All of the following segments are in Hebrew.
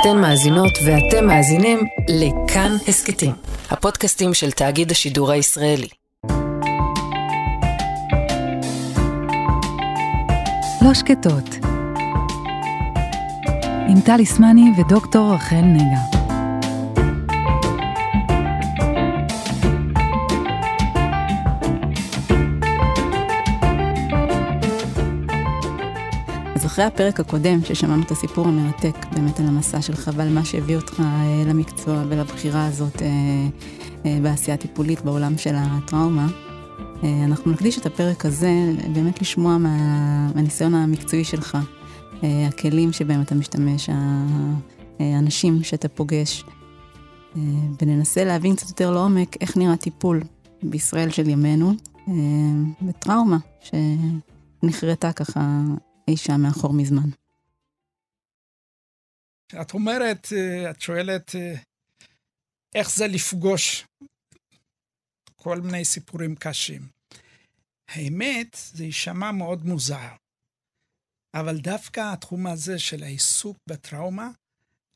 אתן מאזינות ואתם מאזינים לכאן הסכתים, הפודקאסטים של תאגיד השידור הישראלי. לא שקטות, עם טל איסמני ודוקטור רחל נגה. אחרי הפרק הקודם, ששמענו את הסיפור המרתק באמת על המסע שלך ועל מה שהביא אותך אה, למקצוע ולבחירה הזאת אה, אה, בעשייה הטיפולית בעולם של הטראומה, אנחנו נקדיש את הפרק הזה באמת לשמוע מה, מהניסיון המקצועי שלך, הכלים שבהם אתה משתמש, האנשים שאתה פוגש, וננסה להבין קצת יותר לעומק איך נראה טיפול בישראל של ימינו בטראומה שנחרטה ככה אי שם מאחור מזמן. את אומרת, אה, את שואלת, אה, איך זה לפגוש כל מיני סיפורים קשים. האמת, זה יישמע מאוד מוזר, אבל דווקא התחום הזה של העיסוק בטראומה,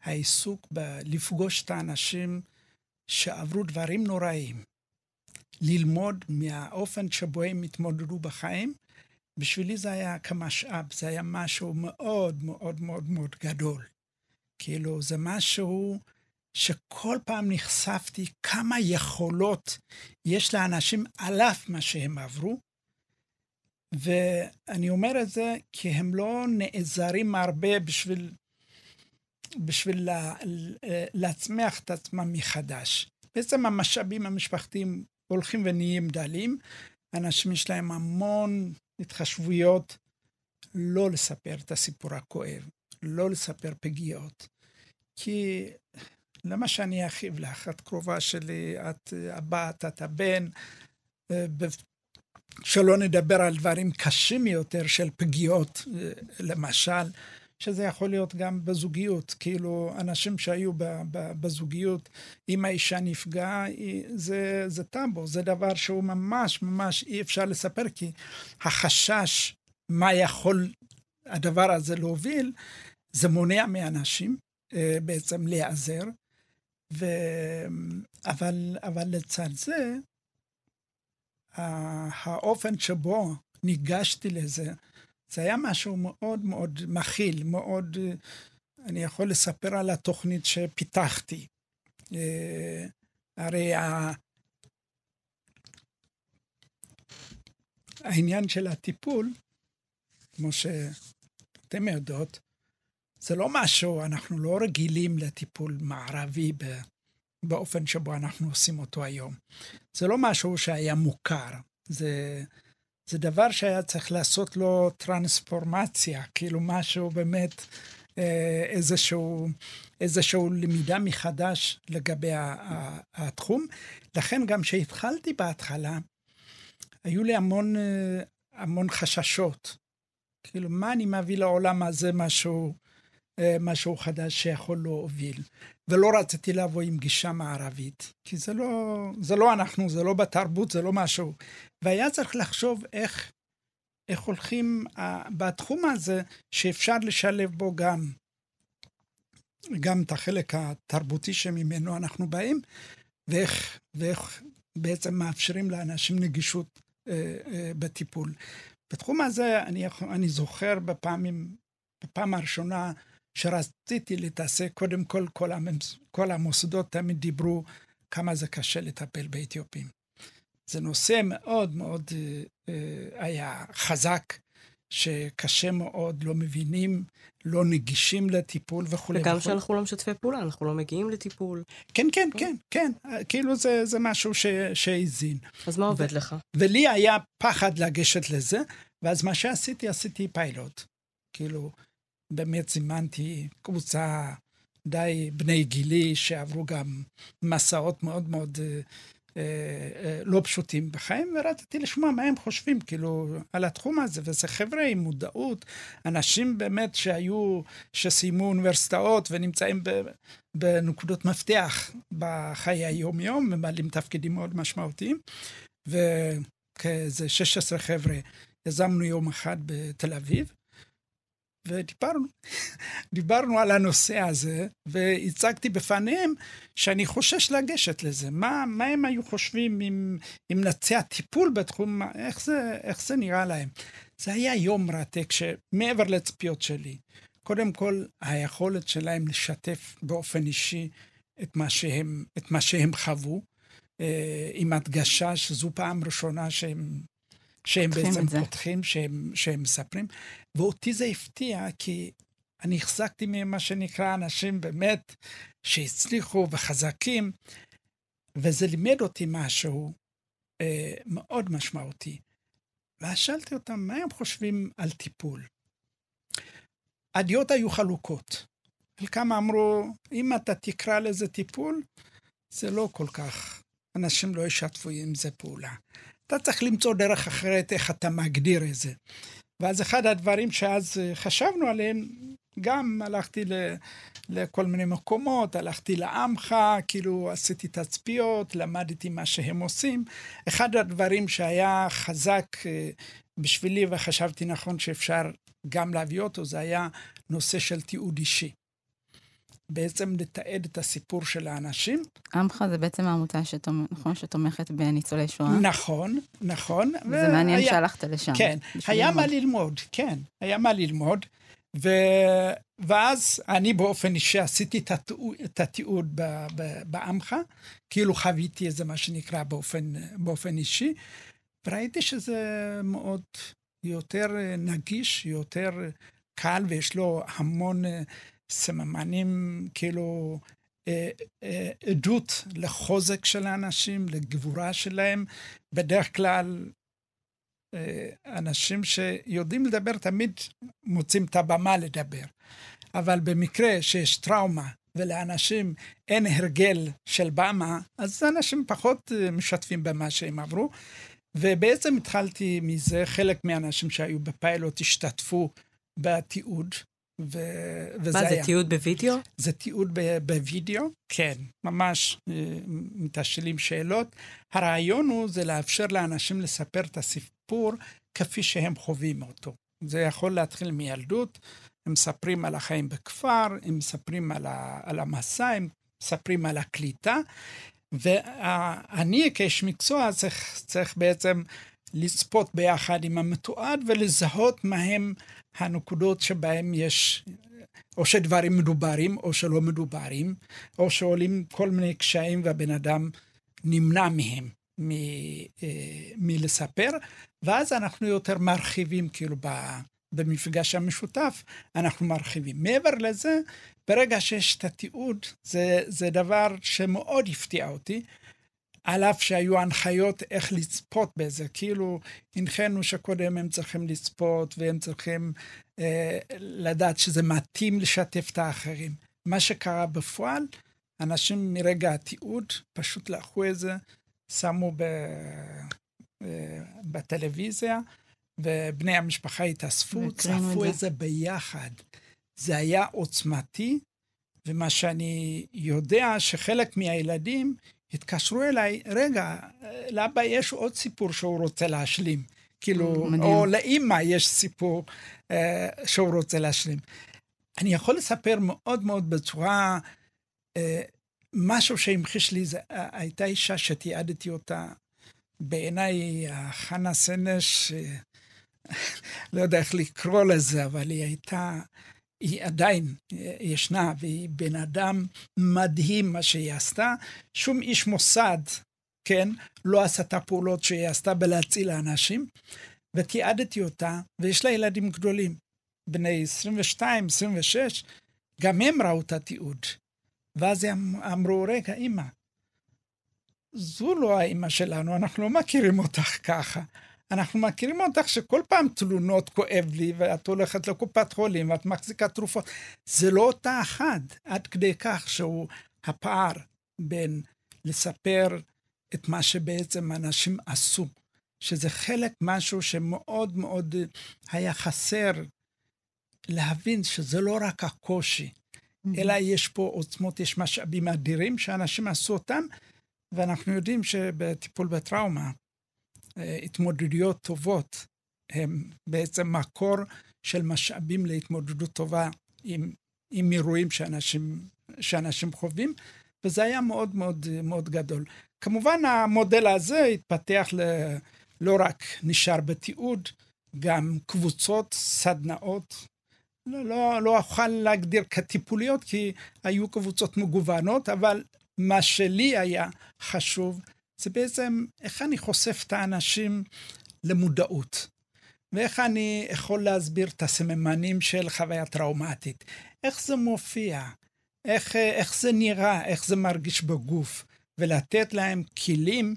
העיסוק בלפגוש את האנשים שעברו דברים נוראים, ללמוד מהאופן שבו הם התמודדו בחיים, בשבילי זה היה כמשאב, זה היה משהו מאוד מאוד מאוד מאוד גדול. כאילו, זה משהו שכל פעם נחשפתי כמה יכולות יש לאנשים על אף מה שהם עברו. ואני אומר את זה כי הם לא נעזרים הרבה בשביל, בשביל לה, להצמיח את עצמם מחדש. בעצם המשאבים המשפחתיים הולכים ונהיים דלים. אנשים יש להם המון התחשבויות לא לספר את הסיפור הכואב, לא לספר פגיעות. כי למה שאני אכאיב לך? את קרובה שלי, את הבת, את הבן, אה, שלא נדבר על דברים קשים יותר של פגיעות, אה, למשל, שזה יכול להיות גם בזוגיות. כאילו, אנשים שהיו בזוגיות, אם האישה נפגעה, זה, זה טאבו, זה דבר שהוא ממש ממש אי אפשר לספר, כי החשש מה יכול הדבר הזה להוביל, זה מונע מאנשים אה, בעצם להיעזר. ו... אבל, אבל לצד זה, האופן שבו ניגשתי לזה, זה היה משהו מאוד מאוד מכיל, מאוד... אני יכול לספר על התוכנית שפיתחתי. אה, הרי ה... העניין של הטיפול, כמו שאתם יודעות, זה לא משהו, אנחנו לא רגילים לטיפול מערבי באופן שבו אנחנו עושים אותו היום. זה לא משהו שהיה מוכר, זה, זה דבר שהיה צריך לעשות לו טרנספורמציה, כאילו משהו באמת, אה, איזשהו, איזשהו למידה מחדש לגבי התחום. לכן גם כשהתחלתי בהתחלה, היו לי המון, אה, המון חששות. כאילו, מה אני מביא לעולם הזה משהו, משהו חדש שיכול להוביל? ולא רציתי לבוא עם גישה מערבית, כי זה לא, זה לא אנחנו, זה לא בתרבות, זה לא משהו. והיה צריך לחשוב איך, איך הולכים uh, בתחום הזה, שאפשר לשלב בו גם, גם את החלק התרבותי שממנו אנחנו באים, ואיך, ואיך בעצם מאפשרים לאנשים נגישות uh, uh, בטיפול. בתחום הזה אני, אני זוכר בפעמים, בפעם הראשונה שרציתי להתעסק, קודם כל, כל, הממס, כל המוסדות תמיד דיברו כמה זה קשה לטפל באתיופים. זה נושא מאוד מאוד אה, אה, היה חזק, שקשה מאוד, לא מבינים, לא נגישים לטיפול וכולי. וגם שאנחנו לא משתפי פעולה, אנחנו לא מגיעים לטיפול. כן, כן, כן, כן, כאילו זה, זה משהו שהזין. אז מה עובד ו- לך? ולי היה פחד לגשת לזה, ואז מה שעשיתי, עשיתי פיילוט. כאילו, באמת זימנתי קבוצה די בני גילי, שעברו גם מסעות מאוד מאוד אה, אה, אה, לא פשוטים בחיים, ורציתי לשמוע מה הם חושבים, כאילו, על התחום הזה. וזה חבר'ה עם מודעות, אנשים באמת שהיו, שסיימו אוניברסיטאות ונמצאים ב, בנקודות מפתח בחיי היום-יום, ממלאים תפקידים מאוד משמעותיים. וכאיזה 16 חבר'ה יזמנו יום אחד בתל אביב, ודיברנו דיברנו על הנושא הזה, והצגתי בפניהם שאני חושש לגשת לזה. מה, מה הם היו חושבים אם, אם נציע טיפול בתחום, איך זה, איך זה נראה להם? זה היה יום מרתק שמעבר לצפיות שלי, קודם כל, היכולת שלהם לשתף באופן אישי את מה שהם, את מה שהם חוו, אה, עם הדגשה שזו פעם ראשונה שהם, שהם בעצם פותחים, שהם, שהם מספרים. ואותי זה הפתיע, כי אני החזקתי ממה שנקרא אנשים באמת שהצליחו וחזקים, וזה לימד אותי משהו אה, מאוד משמעותי. ואז שאלתי אותם, מה הם חושבים על טיפול? הדעות היו חלוקות. חלקם אמרו, אם אתה תקרא לזה טיפול, זה לא כל כך, אנשים לא ישתפו עם זה פעולה. אתה צריך למצוא דרך אחרת איך אתה מגדיר את זה. ואז אחד הדברים שאז חשבנו עליהם, גם הלכתי ל, לכל מיני מקומות, הלכתי לעמך, כאילו עשיתי תצפיות, למדתי מה שהם עושים. אחד הדברים שהיה חזק אה, בשבילי וחשבתי נכון שאפשר גם להביא אותו, זה היה נושא של תיעוד אישי. בעצם לתעד את הסיפור של האנשים. עמך זה בעצם העמותה שתומכ... נכון, שתומכת בניצולי שואה. נכון, נכון. זה ו... מעניין היה... שהלכת לשם. כן, היה ללמוד. מה ללמוד, כן, היה מה ללמוד. ו... ואז אני באופן אישי עשיתי את התיעוד ב... ב... בעמך, כאילו חוויתי איזה מה שנקרא באופן, באופן אישי, וראיתי שזה מאוד יותר נגיש, יותר קל, ויש לו המון סממנים, כאילו, עדות לחוזק של האנשים, לגבורה שלהם. בדרך כלל, אנשים שיודעים לדבר תמיד מוצאים את הבמה לדבר. אבל במקרה שיש טראומה ולאנשים אין הרגל של במה, אז אנשים פחות משתפים במה שהם עברו. ובעצם התחלתי מזה, חלק מהאנשים שהיו בפיילוט השתתפו בתיעוד, ו... וזה מה, היה. זה תיעוד בווידאו? זה תיעוד בווידאו, כן, ממש אה, מתשאלים שאלות. הרעיון הוא זה לאפשר לאנשים לספר את הסיפור כפי שהם חווים אותו. זה יכול להתחיל מילדות, הם מספרים על החיים בכפר, הם מספרים על, ה... על המסע, הם מספרים על הקליטה, ואני כאיש מקצוע צריך, צריך בעצם לצפות ביחד עם המתועד ולזהות מהם הנקודות שבהם יש או שדברים מדוברים או שלא מדוברים, או שעולים כל מיני קשיים והבן אדם נמנע מהם מ, אה, מלספר, ואז אנחנו יותר מרחיבים, כאילו במפגש המשותף, אנחנו מרחיבים. מעבר לזה, ברגע שיש את התיעוד, זה, זה דבר שמאוד הפתיע אותי, על אף שהיו הנחיות איך לצפות בזה, כאילו הנחינו שקודם הם צריכים לצפות והם צריכים אה, לדעת שזה מתאים לשתף את האחרים. מה שקרה בפועל, אנשים מרגע התיעוד פשוט לקחו את זה, שמו ב, אה, בטלוויזיה, ובני המשפחה התאספו, צפו את זה ביחד. זה היה עוצמתי, ומה שאני יודע שחלק מהילדים התקשרו אליי, רגע, לאבא יש עוד סיפור שהוא רוצה להשלים. כאילו, מדהים. או לאימא יש סיפור אה, שהוא רוצה להשלים. אני יכול לספר מאוד מאוד בצורה, אה, משהו שהמחיש לי, זה, אה, הייתה אישה שתיעדתי אותה, בעיניי חנה סנש, אה, לא יודע איך לקרוא לזה, אבל היא הייתה היא עדיין אה, ישנה, והיא בן אדם מדהים מה שהיא עשתה. שום איש מוסד, כן, לא עשה את הפעולות שהיא עשתה בלהציל האנשים, ותיעדתי אותה, ויש לה ילדים גדולים, בני 22, 26, גם הם ראו את התיעוד. ואז הם אמרו, רגע, אמא, זו לא האמא שלנו, אנחנו לא מכירים אותך ככה. אנחנו מכירים אותך שכל פעם תלונות כואב לי, ואת הולכת לקופת חולים, ואת מחזיקה תרופות. זה לא אותה אחת, עד כדי כך שהוא הפער בין לספר את מה שבעצם אנשים עשו, שזה חלק משהו שמאוד מאוד היה חסר להבין שזה לא רק הקושי, mm-hmm. אלא יש פה עוצמות, יש משאבים אדירים שאנשים עשו אותם, ואנחנו יודעים שבטיפול בטראומה, התמודדויות טובות הם בעצם מקור של משאבים להתמודדות טובה עם, עם אירועים שאנשים, שאנשים חווים, וזה היה מאוד מאוד מאוד גדול. כמובן, המודל הזה התפתח ל... לא רק נשאר בתיעוד, גם קבוצות, סדנאות, לא, לא, לא אוכל להגדיר כטיפוליות, כי היו קבוצות מגוונות, אבל מה שלי היה חשוב, זה בעצם איך אני חושף את האנשים למודעות, ואיך אני יכול להסביר את הסממנים של חוויה טראומטית, איך זה מופיע, איך, איך זה נראה, איך זה מרגיש בגוף, ולתת להם כלים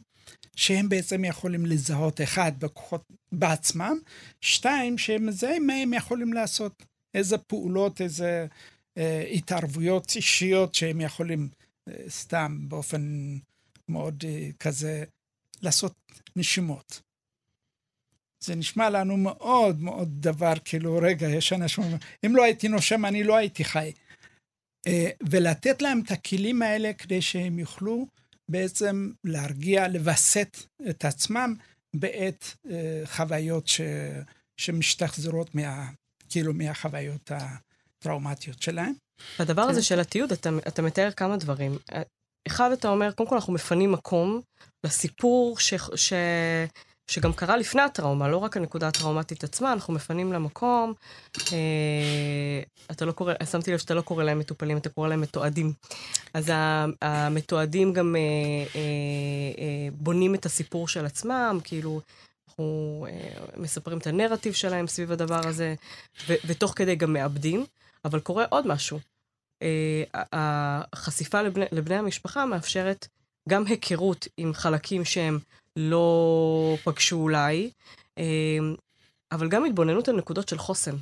שהם בעצם יכולים לזהות, אחד, בכוחות בעצמם, שתיים, שהם מזהים מה הם יכולים לעשות, איזה פעולות, איזה אה, התערבויות אישיות שהם יכולים אה, סתם באופן מאוד אה, כזה לעשות נשימות. זה נשמע לנו מאוד מאוד דבר, כאילו, רגע, יש אנשים, אם לא הייתי נושם, אני לא הייתי חי. אה, ולתת להם את הכלים האלה כדי שהם יוכלו בעצם להרגיע, לווסת את עצמם בעת אה, חוויות ש, שמשתחזרות מה, כאילו מהחוויות הטראומטיות שלהם. הדבר הזה כן. של התיעוד, אתה, אתה מתאר כמה דברים. אחד, אתה אומר, קודם כל אנחנו מפנים מקום לסיפור ש, ש, שגם קרה לפני הטראומה, לא רק הנקודה הטראומטית עצמה, אנחנו מפנים למקום. אה, אתה לא קורא, שמתי לב שאתה לא קורא להם מטופלים, אתה קורא להם מתועדים. אז המתועדים גם אה, אה, אה, בונים את הסיפור של עצמם, כאילו, אנחנו אה, מספרים את הנרטיב שלהם סביב הדבר הזה, ו- ותוך כדי גם מאבדים. אבל קורה עוד משהו. אה, החשיפה לבני, לבני המשפחה מאפשרת גם היכרות עם חלקים שהם לא פגשו אולי, אה, אבל גם התבוננות על נקודות של חוסן.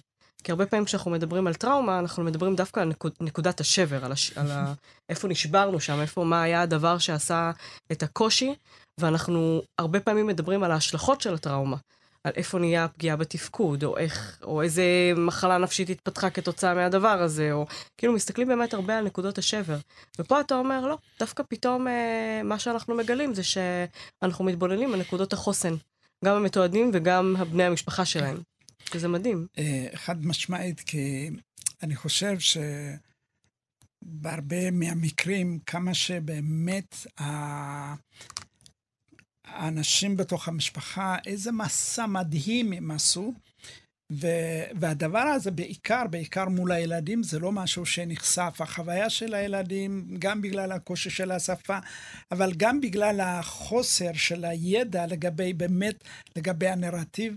כי הרבה פעמים כשאנחנו מדברים על טראומה, אנחנו מדברים דווקא על נקוד, נקודת השבר, על, הש, על ה, איפה נשברנו שם, איפה, מה היה הדבר שעשה את הקושי, ואנחנו הרבה פעמים מדברים על ההשלכות של הטראומה. על איפה נהיה הפגיעה בתפקוד, או איך, או איזה מחלה נפשית התפתחה כתוצאה מהדבר הזה, או כאילו מסתכלים באמת הרבה על נקודות השבר. ופה אתה אומר, לא, דווקא פתאום אה, מה שאנחנו מגלים זה שאנחנו מתבוננים על נקודות החוסן, גם המתועדים וגם בני המשפחה שלהם, שזה מדהים. אה, חד משמעית, כי אני חושב שבהרבה מהמקרים, כמה שבאמת האנשים בתוך המשפחה, איזה מסע מדהים הם עשו. ו- והדבר הזה בעיקר, בעיקר מול הילדים, זה לא משהו שנחשף. החוויה של הילדים, גם בגלל הקושי של השפה, אבל גם בגלל החוסר של הידע לגבי, באמת, לגבי הנרטיב,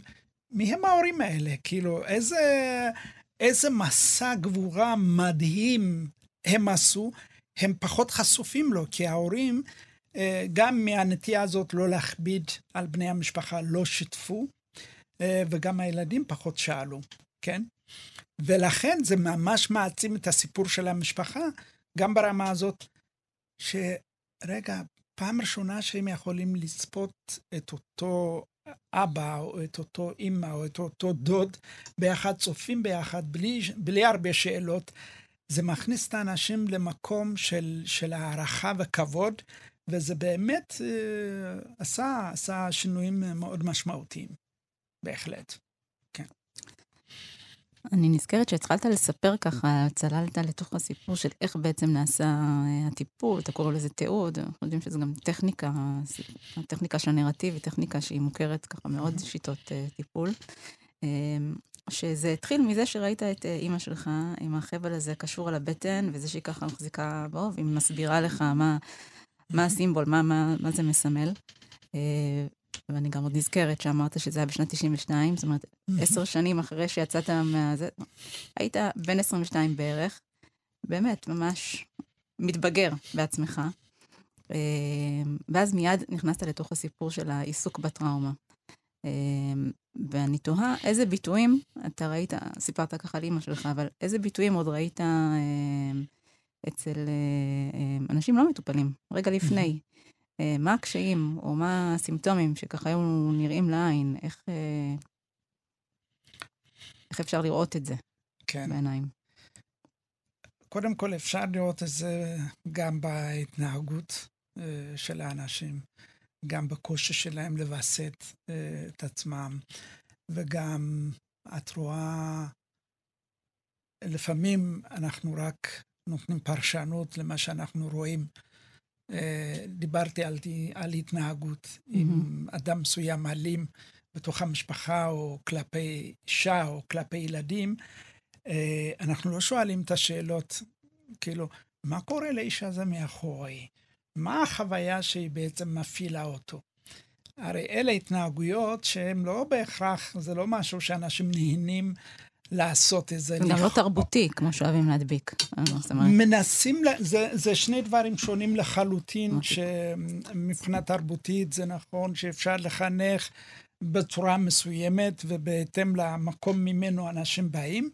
מי הם ההורים האלה? כאילו, איזה, איזה מסע גבורה מדהים הם עשו, הם פחות חשופים לו, כי ההורים... אה, גם מהנטייה הזאת לא להכביד על בני המשפחה, לא שיתפו, אה, וגם הילדים פחות שאלו, כן? ולכן זה ממש מעצים את הסיפור של המשפחה, גם ברמה הזאת, שרגע, פעם ראשונה שהם יכולים לצפות את אותו אבא, או את אותו אימא, או את אותו דוד, ביחד, צופים ביחד, בלי, בלי הרבה שאלות, זה מכניס את האנשים למקום של, של הערכה וכבוד, וזה באמת אה, עשה, עשה שינויים מאוד משמעותיים, בהחלט. כן. אני נזכרת שהתחלת לספר ככה, צללת לתוך הסיפור של איך בעצם נעשה אה, הטיפול, אתה קורא לזה תיעוד, אנחנו יודעים שזה גם טכניקה, הטכניקה של הנרטיב היא טכניקה שהיא מוכרת ככה מאוד שיטות uh, טיפול. Uh, שזה התחיל מזה שראית את אימא שלך עם החבל הזה קשור על הבטן, וזה שהיא ככה מחזיקה בו, והיא מסבירה לך מה, מה הסימבול, מה, מה, מה זה מסמל. אה, ואני גם עוד נזכרת שאמרת שזה היה בשנת 92, זאת אומרת, עשר שנים אחרי שיצאת מהזה, היית בן 22 בערך, באמת, ממש מתבגר בעצמך. אה, ואז מיד נכנסת לתוך הסיפור של העיסוק בטראומה. אה, ואני תוהה איזה ביטויים אתה ראית, סיפרת ככה על אימא שלך, אבל איזה ביטויים עוד ראית אצל אה, אה, אנשים לא מטופלים, רגע לפני. אה, מה הקשיים, או מה הסימפטומים שככה היו נראים לעין, איך, איך אפשר לראות את זה כן. בעיניים? קודם כל, אפשר לראות את זה גם בהתנהגות של האנשים, גם בקושי שלהם לווסת את עצמם, וגם את רואה, לפעמים אנחנו רק נותנים פרשנות למה שאנחנו רואים. אה, דיברתי על, על התנהגות. Mm-hmm. אם אדם מסוים אלים בתוך המשפחה, או כלפי אישה, או כלפי ילדים, אה, אנחנו לא שואלים את השאלות, כאילו, מה קורה לאיש הזה מאחורי? מה החוויה שהיא בעצם מפעילה אותו? הרי אלה התנהגויות שהן לא בהכרח, זה לא משהו שאנשים נהנים לעשות את זה. זה גם לא תרבותי, כמו שאוהבים להדביק. מנסים, זה, זה שני דברים שונים לחלוטין, שמבחינה תרבותית זה נכון שאפשר לחנך בצורה מסוימת ובהתאם למקום ממנו אנשים באים,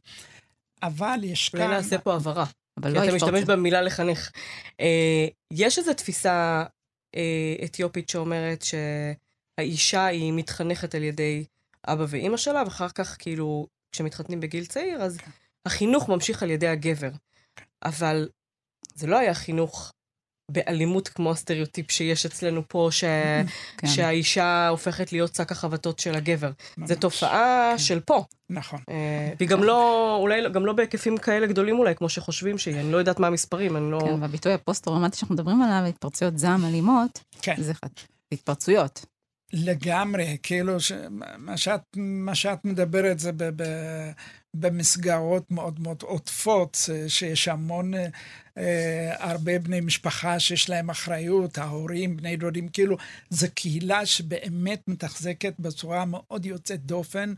אבל יש כאן... אולי נעשה פה הבהרה. אבל לא אתה משתמש במילה לחנך. אה, יש איזו תפיסה אה, אתיופית שאומרת שהאישה היא מתחנכת על ידי אבא ואימא שלה, ואחר כך כאילו כשמתחתנים בגיל צעיר, אז החינוך ממשיך על ידי הגבר. אבל זה לא היה חינוך באלימות כמו הסטריאוטיפ שיש אצלנו פה, ש... כן. שהאישה הופכת להיות שק החבטות של הגבר. זו תופעה כן. של פה. נכון. אה, והיא גם לא, אולי גם לא בהיקפים כאלה גדולים אולי, כמו שחושבים שהיא, אני לא יודעת מה המספרים, אני לא... כן, והביטוי הפוסט-טראומטי שאנחנו מדברים עליו, התפרצויות זעם אלימות, כן. זה התפרצויות. לגמרי, כאילו, ש... מה, שאת, מה שאת מדברת זה ב, ב, במסגרות מאוד מאוד עוטפות, שיש המון, אה, הרבה בני משפחה שיש להם אחריות, ההורים, בני דודים, כאילו, זו קהילה שבאמת מתחזקת בצורה מאוד יוצאת דופן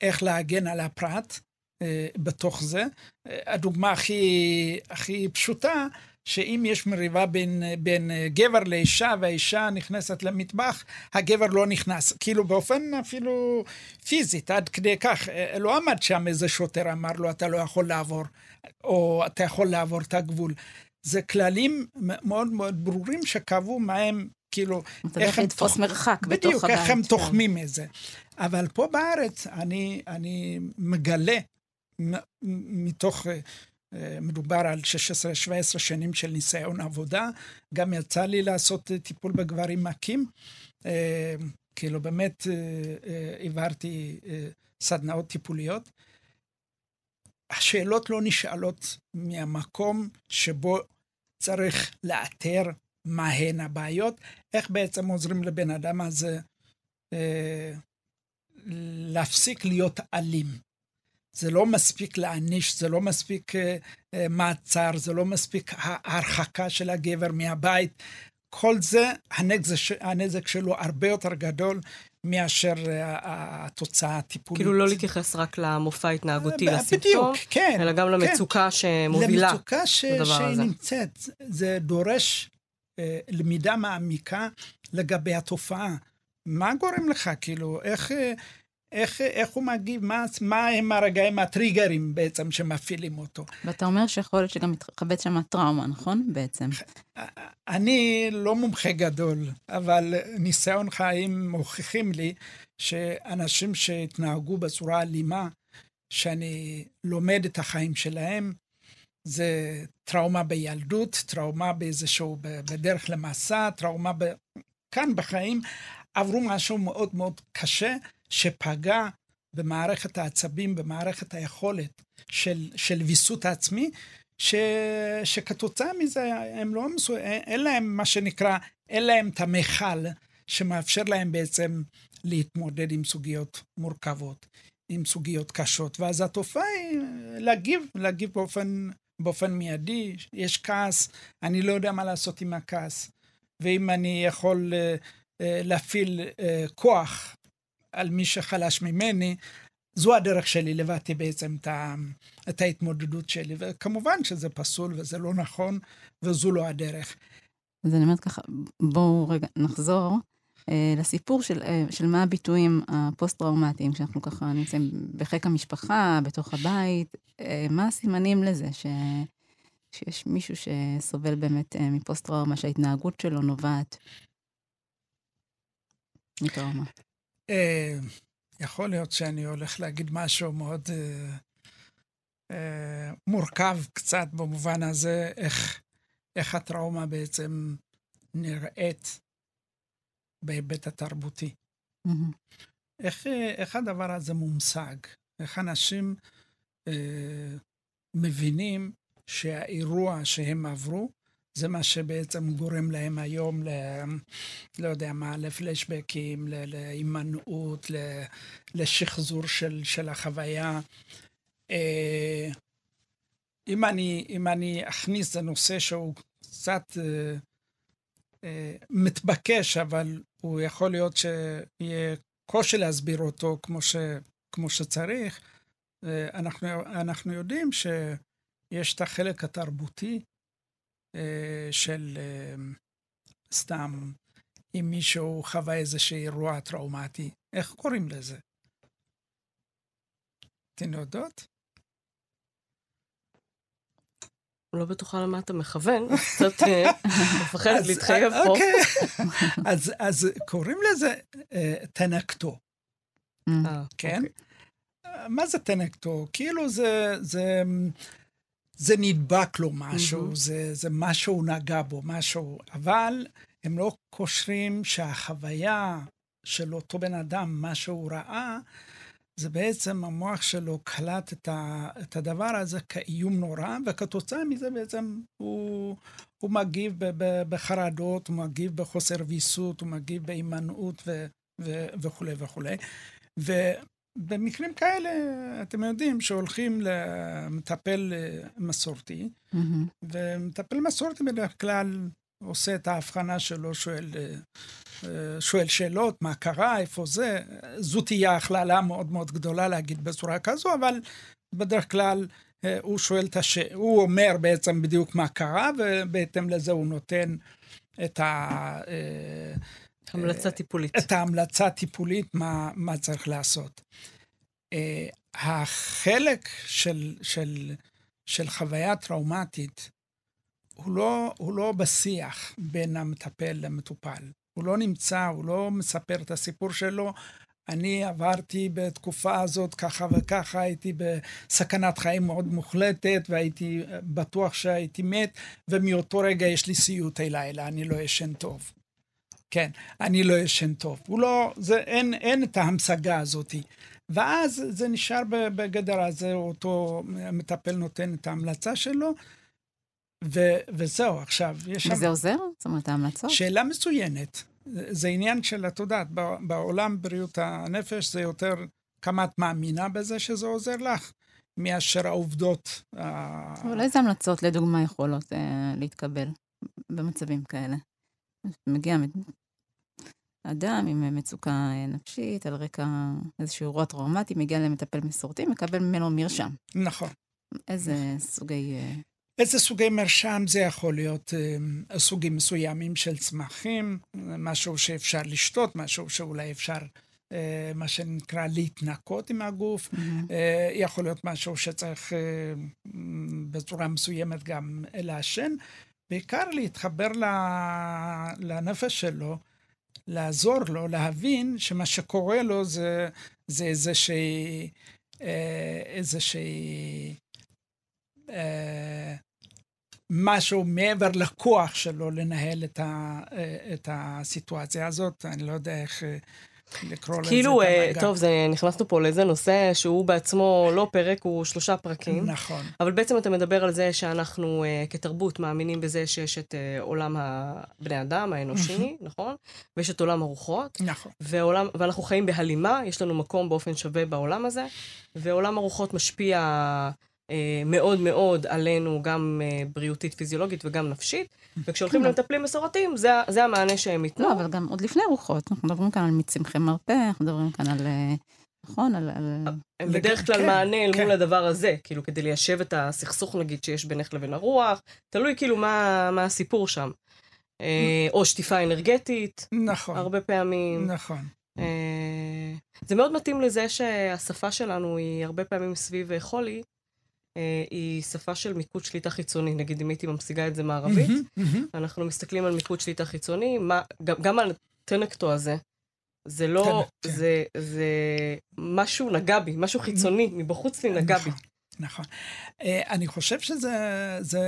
איך להגן על הפרט אה, בתוך זה. אה, הדוגמה הכי, הכי פשוטה, שאם יש מריבה בין, בין גבר לאישה והאישה נכנסת למטבח, הגבר לא נכנס. כאילו באופן אפילו פיזית, עד כדי כך. לא עמד שם איזה שוטר אמר לו, אתה לא יכול לעבור, או אתה יכול לעבור את הגבול. זה כללים מאוד מאוד ברורים שקבעו מה הם, כאילו, איך הם... לתפוס. מרחק בתוך הבית. בדיוק, איך הם כן. תוחמים את זה. אבל פה בארץ אני, אני מגלה מתוך מדובר על 16-17 שנים של ניסיון עבודה. גם יצא לי לעשות טיפול בגברים מכים. אה, כאילו באמת אה, אה, העברתי סדנאות טיפוליות. השאלות לא נשאלות מהמקום שבו צריך לאתר מהן הבעיות, איך בעצם עוזרים לבן אדם הזה להפסיק להיות אלים. זה לא מספיק להעניש, זה לא מספיק uh, uh, מעצר, זה לא מספיק ההרחקה של הגבר מהבית. כל זה, הנזק, הנזק שלו הרבה יותר גדול מאשר uh, התוצאה הטיפולית. כאילו לא להתייחס רק למופע ההתנהגותי, לסימפטום, כן, אלא גם כן. למצוקה שמובילה למצוקה ש, שהיא נמצאת. זה דורש uh, למידה מעמיקה לגבי התופעה. מה גורם לך, כאילו, איך... Uh, איך, איך הוא מגיב, מה, מה הם הרגעים, הטריגרים בעצם שמפעילים אותו. ואתה אומר שיכול להיות שגם מתחבאת שם טראומה, נכון? בעצם. אני לא מומחה גדול, אבל ניסיון חיים מוכיחים לי שאנשים שהתנהגו בצורה אלימה, שאני לומד את החיים שלהם, זה טראומה בילדות, טראומה באיזשהו, בדרך למסע, טראומה ב... כאן בחיים, עברו משהו מאוד מאוד קשה, שפגע במערכת העצבים, במערכת היכולת של, של ויסות העצמי, ש, שכתוצאה מזה הם לא מסו... אין להם מה שנקרא, אין להם את המכל שמאפשר להם בעצם להתמודד עם סוגיות מורכבות, עם סוגיות קשות. ואז התופעה היא להגיב, להגיב באופן, באופן מיידי. יש כעס, אני לא יודע מה לעשות עם הכעס. ואם אני יכול uh, uh, להפעיל uh, כוח על מי שחלש ממני, זו הדרך שלי, לבטא בעצם את, ה, את ההתמודדות שלי. וכמובן שזה פסול וזה לא נכון, וזו לא הדרך. אז אני אומרת ככה, בואו רגע נחזור אה, לסיפור של, אה, של מה הביטויים הפוסט-טראומטיים, כשאנחנו ככה נמצאים בחיק המשפחה, בתוך הבית, אה, מה הסימנים לזה ש, שיש מישהו שסובל באמת אה, מפוסט-טראומה, שההתנהגות שלו נובעת מטראומה? אה, יכול להיות שאני הולך להגיד משהו מאוד אה, אה, מורכב קצת במובן הזה, איך, איך הטראומה בעצם נראית בהיבט התרבותי. Mm-hmm. איך, איך הדבר הזה מומשג? איך אנשים אה, מבינים שהאירוע שהם עברו, זה מה שבעצם גורם להם היום ל... לא יודע מה, לפלשבקים, להימנעות, לשחזור של, של החוויה. אה, אם אני, אם אני אכניס, לנושא שהוא קצת אה, אה, מתבקש, אבל הוא יכול להיות שיהיה קושי להסביר אותו כמו, ש, כמו שצריך, אנחנו, אנחנו יודעים שיש את החלק התרבותי של אה, סתם, אם מישהו חווה איזשהו אירוע טראומטי, איך קוראים לזה? אתן יודעות? לא בטוחה למה אתה מכוון, קצת אה, מפחדת להתחייב פה. אוקיי. אז קוראים לזה תנקטו. כן? אוקיי. מה זה תנקטו? כאילו זה, זה, נדבק לו משהו, מהמם. זה, זה משהו נגע בו, משהו, אבל הם לא קושרים שהחוויה של אותו בן אדם, מה שהוא ראה, זה בעצם המוח שלו קלט את, ה, את הדבר הזה כאיום נורא, וכתוצאה מזה בעצם הוא, הוא מגיב ב, ב, בחרדות, הוא מגיב בחוסר ויסות, הוא מגיב בהימנעות ו, ו, וכולי וכולי. ובמקרים כאלה, אתם יודעים שהולכים למטפל אה, מסורתי, מהמם. ומטפל מסורתי בדרך כלל עושה את ההבחנה שלו, שואל, אה, אה, שואל שאלות, מה קרה, איפה זה. זו תהיה הכללה מאוד מאוד גדולה להגיד בצורה כזו, אבל בדרך כלל הוא שואל את הש... הוא אומר בעצם בדיוק מה קרה, ובהתאם לזה הוא נותן את ה... אה, המלצה טיפולית. את ההמלצה הטיפולית, מה, מה צריך לעשות. Uh, החלק של, של, של חוויה טראומטית הוא לא, הוא לא בשיח בין המטפל למטופל. הוא לא נמצא, הוא לא מספר את הסיפור שלו. אני עברתי בתקופה הזאת ככה וככה, הייתי בסכנת חיים מאוד מוחלטת, והייתי בטוח שהייתי מת, ומאותו רגע יש לי סיוטי לילה, אני לא ישן טוב. כן, אני לא ישן טוב. הוא לא, זה, אין, אין את ההמשגה הזאת. ואז זה נשאר בגדר הזה, אותו מטפל נותן את ההמלצה שלו, ו, וזהו, עכשיו, יש שם... וזה עוזר? זאת אומרת, ההמלצות? שאלה מצוינת. זה עניין של, את יודעת, בעולם בריאות הנפש זה יותר כמה את מאמינה בזה שזה עוזר לך, מאשר העובדות. אבל איזה המלצות, לדוגמה, יכולות אה, להתקבל במצבים כאלה? מגיע אדם עם מצוקה אה, נפשית, על רקע איזשהו אירוע טראומטי, מגיע למטפל מסורתי, מקבל ממנו מרשם. נכון. איזה סוגי... אה, איזה סוגי מרשם זה יכול להיות? אה, סוגים מסוימים של צמחים, משהו שאפשר לשתות, משהו שאולי אפשר, אה, מה שנקרא, להתנקות עם הגוף. אה, יכול להיות משהו שצריך אה, בצורה מסוימת גם לעשן. בעיקר להתחבר לנפש שלו, לעזור לו, להבין שמה שקורה לו זה, זה איזושהי, אה, איזושהי, אה, משהו מעבר לכוח שלו לנהל את, ה, אה, את הסיטואציה הזאת. אני לא יודע איך אה. כאילו, אה. טוב, זה, נכנסנו פה לאיזה נושא שהוא בעצמו לא פרק, הוא שלושה פרקים. נכון, אבל בעצם אתה מדבר על זה שאנחנו uh, כתרבות מאמינים בזה שיש את uh, עולם הבני אדם האנושי, נכון? ויש את עולם הרוחות, נכון. ועולם, ואנחנו חיים בהלימה, יש לנו מקום באופן שווה בעולם הזה, ועולם הרוחות משפיע מאוד מאוד עלינו, גם uh, בריאותית, פיזיולוגית וגם נפשית, וכשהולכים כן. למטפלים מסורתיים, זה, זה המענה שהם ייתנו. לא, אבל גם עוד לפני רוחות, אנחנו מדברים כאן על מצמחי מרפא, אנחנו מדברים כאן על... אה, נכון? על... על... הם בדרך כלל כן, מענה אל כן. מול הדבר הזה, כאילו, כדי ליישב את הסכסוך, נגיד, שיש בינך לבין הרוח, תלוי כאילו מה, מה הסיפור שם. אה, או שטיפה אנרגטית, נכון, הרבה פעמים. נכון. אה, זה מאוד מתאים לזה שהשפה שלנו היא הרבה פעמים סביב אה, חולי, אה, היא שפה של מיקוד שליטה חיצוני. נגיד, אם הייתי ממשיגה את זה מערבית, מהמם, מהמם. אנחנו מסתכלים על מיקוד שליטה חיצוני, מה, גם, גם על טנקטו הזה. זה לא, טנק, כן. זה, זה משהו נגע בי, משהו חיצוני, מבחוץ לי נגע בי. נכון, נכון. אה, אני חושב שזה, זה,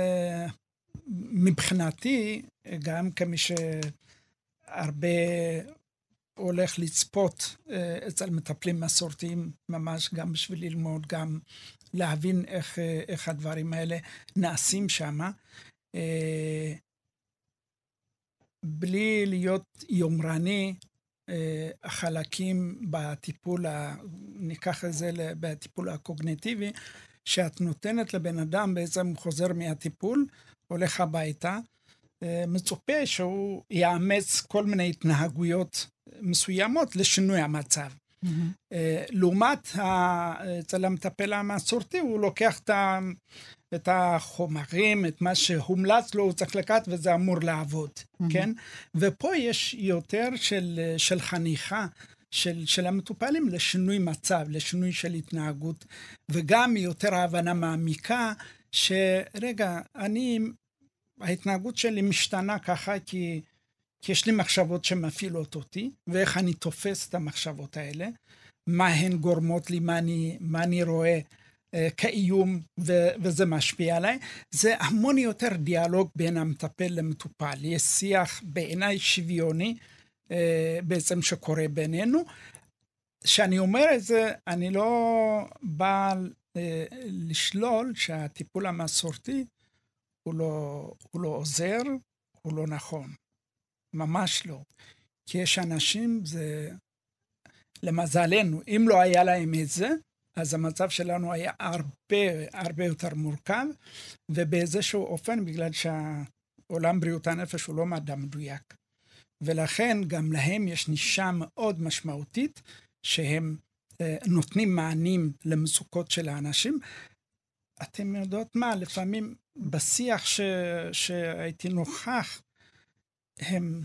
מבחינתי, גם כמי שהרבה הולך לצפות אה, אצל מטפלים מסורתיים, ממש גם בשביל ללמוד, גם להבין איך, אה, איך הדברים האלה נעשים שם. אה, בלי להיות יומרני, אה, החלקים בטיפול, ה, ניקח את זה בטיפול הקוגניטיבי, שאת נותנת לבן אדם, בעצם חוזר מהטיפול, הולך הביתה, אה, מצופה שהוא יאמץ כל מיני התנהגויות מסוימות לשינוי המצב. Mm-hmm. לעומת אצל המטפל המסורתי, הוא לוקח את החומרים, את מה שהומלץ לו, הוא צריך לקחת וזה אמור לעבוד, mm-hmm. כן? ופה יש יותר של, של חניכה. של, של המטופלים לשינוי מצב, לשינוי של התנהגות, וגם יותר הבנה מעמיקה, שרגע, אני, ההתנהגות שלי משתנה ככה כי כי יש לי מחשבות שמפעילות אותי, ואיך אני תופס את המחשבות האלה, מה הן גורמות לי, מה אני, מה אני רואה אה, כאיום, ו, וזה משפיע עליי. זה המון יותר דיאלוג בין המטפל למטופל. יש שיח בעיניי שוויוני, אה, בעצם שקורה בינינו. כשאני אומר את זה, אני לא בא אה, לשלול שהטיפול המסורתי הוא לא, הוא לא עוזר, הוא לא נכון. ממש לא. כי יש אנשים, זה... למזלנו, אם לא היה להם את זה, אז המצב שלנו היה הרבה הרבה יותר מורכב, ובאיזשהו אופן, בגלל שהעולם בריאות הנפש הוא לא מדע מדויק. ולכן גם להם יש נישה מאוד משמעותית, שהם אה, נותנים מענים למצוקות של האנשים. אתם יודעות מה, לפעמים בשיח ש... שהייתי נוכח, הם,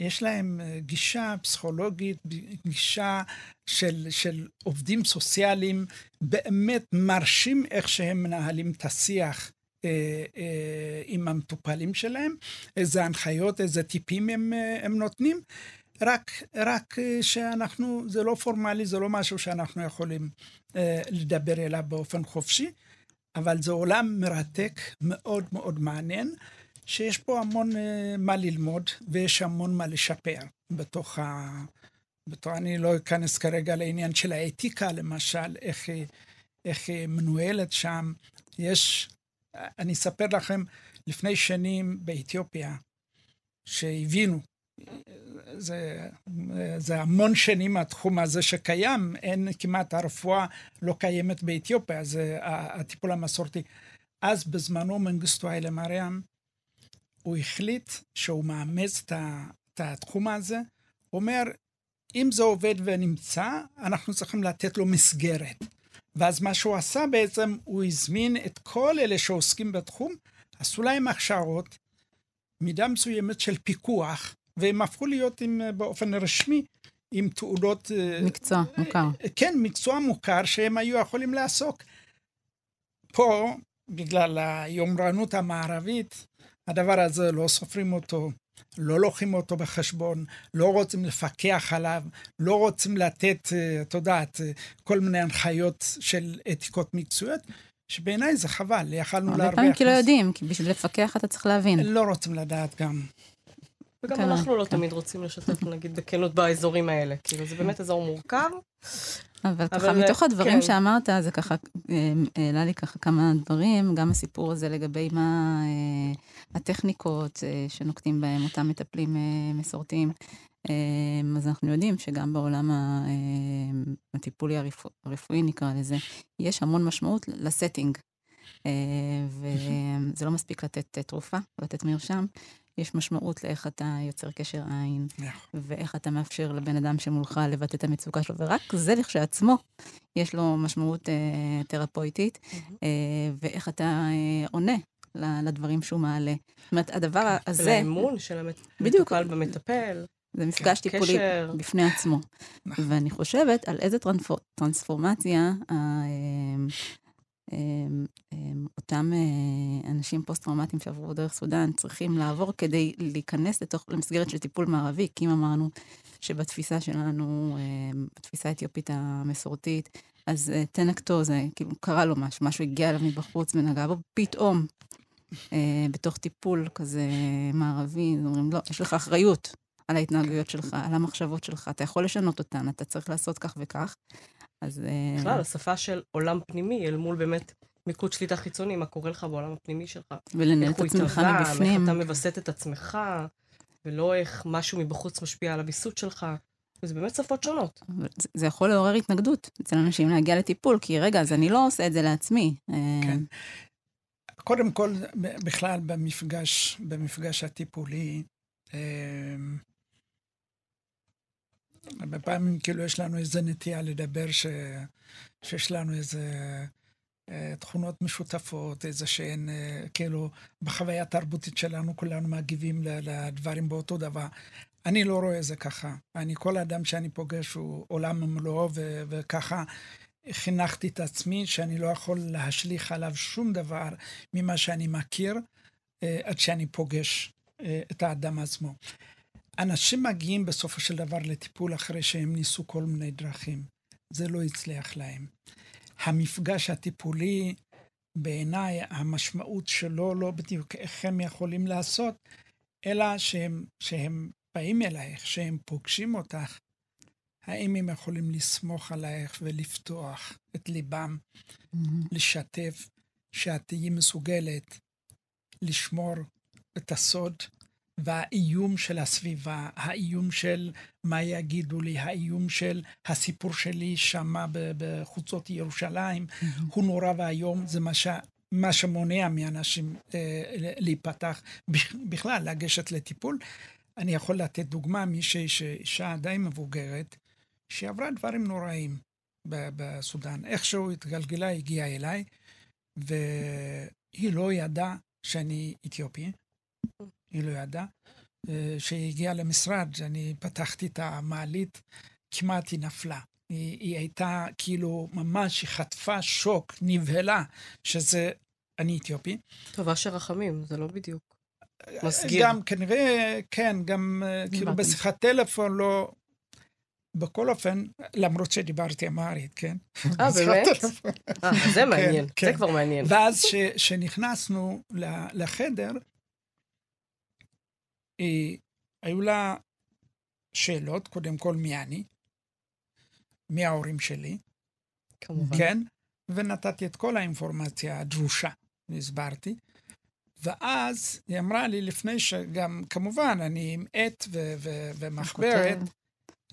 יש להם אה, גישה פסיכולוגית, גישה של, של עובדים סוציאליים, באמת מרשים איך שהם מנהלים את השיח אה, אה, עם המטופלים שלהם, איזה הנחיות, איזה טיפים הם, אה, הם נותנים. רק, רק אה, שאנחנו, זה לא פורמלי, זה לא משהו שאנחנו יכולים אה, לדבר אליו באופן חופשי, אבל זה עולם מרתק, מאוד מאוד מעניין. שיש פה המון uh, מה ללמוד ויש המון מה לשפר בתוך ה... בתוך, אני לא אכנס כרגע לעניין של האתיקה, למשל, איך היא, איך היא מנוהלת שם. יש, אני אספר לכם, לפני שנים באתיופיה, שהבינו, זה, זה המון שנים התחום הזה שקיים, אין כמעט הרפואה לא קיימת באתיופיה, זה הטיפול המסורתי. אז בזמנו מנגיסטו היילה מריאם הוא החליט שהוא מאמץ את התחום הזה, הוא אומר, אם זה עובד ונמצא, אנחנו צריכים לתת לו מסגרת. ואז מה שהוא עשה בעצם, הוא הזמין את כל אלה שעוסקים בתחום, עשו להם הכשרות, מידה מסוימת של פיקוח, והם הפכו להיות עם, באופן רשמי עם תעודות... אה, מקצוע מוכר. כן, מקצוע מוכר שהם היו יכולים לעסוק. פה, בגלל היומרנות המערבית, הדבר הזה לא סופרים אותו, לא לוקחים אותו בחשבון, לא רוצים לפקח עליו, לא רוצים לתת, אה, את יודעת, אה, כל מיני הנחיות של אתיקות מקצועיות, שבעיניי זה חבל, יכלנו להרוויח... הרבה פעמים כי לא יודעים, כי בשביל לפקח אתה צריך להבין. לא רוצים לדעת גם. וגם כן, אנחנו לא כן. תמיד רוצים לשתף, נגיד, בכנות באזורים האלה. כאילו, זה באמת אזור מורכב. אבל ככה, מתוך הדברים כן. שאמרת, זה ככה, אה, העלה לי ככה כמה דברים, גם הסיפור הזה לגבי מה אה, הטכניקות אה, שנוקטים בהם אותם מטפלים מסורתיים. אז אנחנו יודעים שגם בעולם הטיפולי הרפואי, נקרא לזה, יש המון משמעות לסטינג. וזה לא מספיק לתת תרופה, לתת מרשם, יש משמעות לאיך אתה יוצר קשר עין, ואיך אתה מאפשר לבן אדם שמולך לבטא את המצוקה שלו, ורק זה לכשעצמו, יש לו משמעות אה, תרפויטית, אה, ואיך אתה אה, עונה לדברים שהוא מעלה. זאת אומרת, הדבר הזה... ולאמון של המטופל במטפל. זה מפגש כן, טיפולי בפני עצמו. נכון. ואני חושבת על איזה טרנספורמציה אמ, אותם אה, אנשים פוסט-טראומטיים שעברו דרך סודאן צריכים לעבור כדי להיכנס לתוך, למסגרת של טיפול מערבי, כי אם אמרנו שבתפיסה שלנו, אמ, בתפיסה האתיופית המסורתית, אז אה, טנקטו זה, כאילו, קרה לו משהו, משהו הגיע אליו מבחוץ ונגע בו, פתאום, אה, בתוך טיפול כזה מערבי, אומרים, לא, יש לך אחריות. על ההתנהגויות שלך, על המחשבות שלך, אתה יכול לשנות אותן, אתה צריך לעשות כך וכך. אז... אה, בכלל, השפה של עולם פנימי אל מול באמת מיקוד שליטה חיצוני, מה קורה לך בעולם הפנימי שלך. ולנהל את עצמך מבפנים. איך הוא איך אתה מווסת את עצמך, ולא איך משהו מבחוץ משפיע על הוויסות שלך. וזה באמת שפות שונות. זה, יכול לעורר התנגדות אצל אנשים להגיע לטיפול, כי רגע, אז אני לא עושה את זה לעצמי. אה, כן. קודם כל, בכלל, במפגש, במפגש הטיפולי, אה, הרבה פעמים כאילו יש לנו איזה נטייה לדבר ש... שיש לנו איזה אה, תכונות משותפות, איזה שהן, כאילו, בחוויה התרבותית שלנו כולנו מגיבים לדברים באותו דבר. אני לא רואה זה ככה. אני, כל אדם שאני פוגש הוא עולם ומלואו, ו- וככה חינכתי את עצמי שאני לא יכול להשליך עליו שום דבר ממה שאני מכיר אה, עד שאני פוגש אה, את האדם עצמו. אנשים מגיעים בסופו של דבר לטיפול אחרי שהם ניסו כל מיני דרכים. זה לא הצליח להם. המפגש הטיפולי, בעיניי, המשמעות שלו לא בדיוק איך הם יכולים לעשות, אלא שהם, שהם באים אלייך, שהם פוגשים אותך, האם הם יכולים לסמוך עלייך ולפתוח את ליבם, mm-hmm. לשתף, שאת תהיי מסוגלת לשמור את הסוד והאיום של הסביבה, האיום של מה יגידו לי, האיום של הסיפור שלי שמה בחוצות ירושלים. הוא נורא ואיום, זה מה, ש... מה שמונע מאנשים אה, להיפתח, בכלל לגשת לטיפול. אני יכול לתת דוגמה, מישהי שאישה די מבוגרת, שעברה דברים נוראים בסודאן. איכשהו התגלגלה, הגיעה אליי, והיא לא ידעה שאני אתיופי, היא לא ידעה. כשהיא הגיעה למשרד, אני פתחתי את המעלית, כמעט היא נפלה. היא, היא הייתה כאילו, ממש, היא חטפה שוק, נבהלה, שזה אני אתיופי. טובה שרחמים, זה לא בדיוק. מסגיר. גם כנראה, כן, גם אה, כאילו בשיחת טלפון לא... בכל אופן, למרות שדיברתי אמרית, כן? אה, באמת? אה, זה כן, מעניין, כן, זה כבר מעניין. ואז כשנכנסנו לחדר, היא, היו לה שאלות, קודם כל מי אני, מי ההורים שלי, כמובן. כן? ונתתי את כל האינפורמציה הדרושה, והסברתי. ואז היא אמרה לי, לפני שגם, כמובן, אני עם עט ו- ו- ומחברת,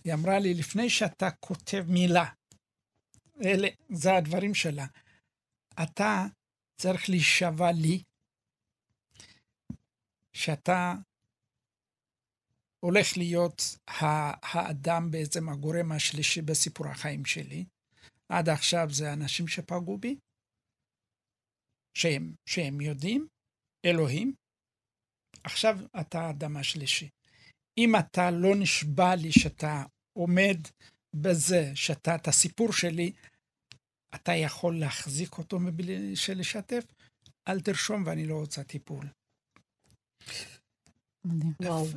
היא אמרה לי, לפני שאתה כותב מילה, אלה, זה הדברים שלה, אתה צריך להישבע לי שאתה הולך להיות האדם בעצם הגורם השלישי בסיפור החיים שלי. עד עכשיו זה אנשים שפגעו בי, שהם, שהם יודעים, אלוהים, עכשיו אתה האדם השלישי. אם אתה לא נשבע לי שאתה עומד בזה, שאתה, את הסיפור שלי, אתה יכול להחזיק אותו מבלי לשתף, אל תרשום ואני לא רוצה טיפול. וואו.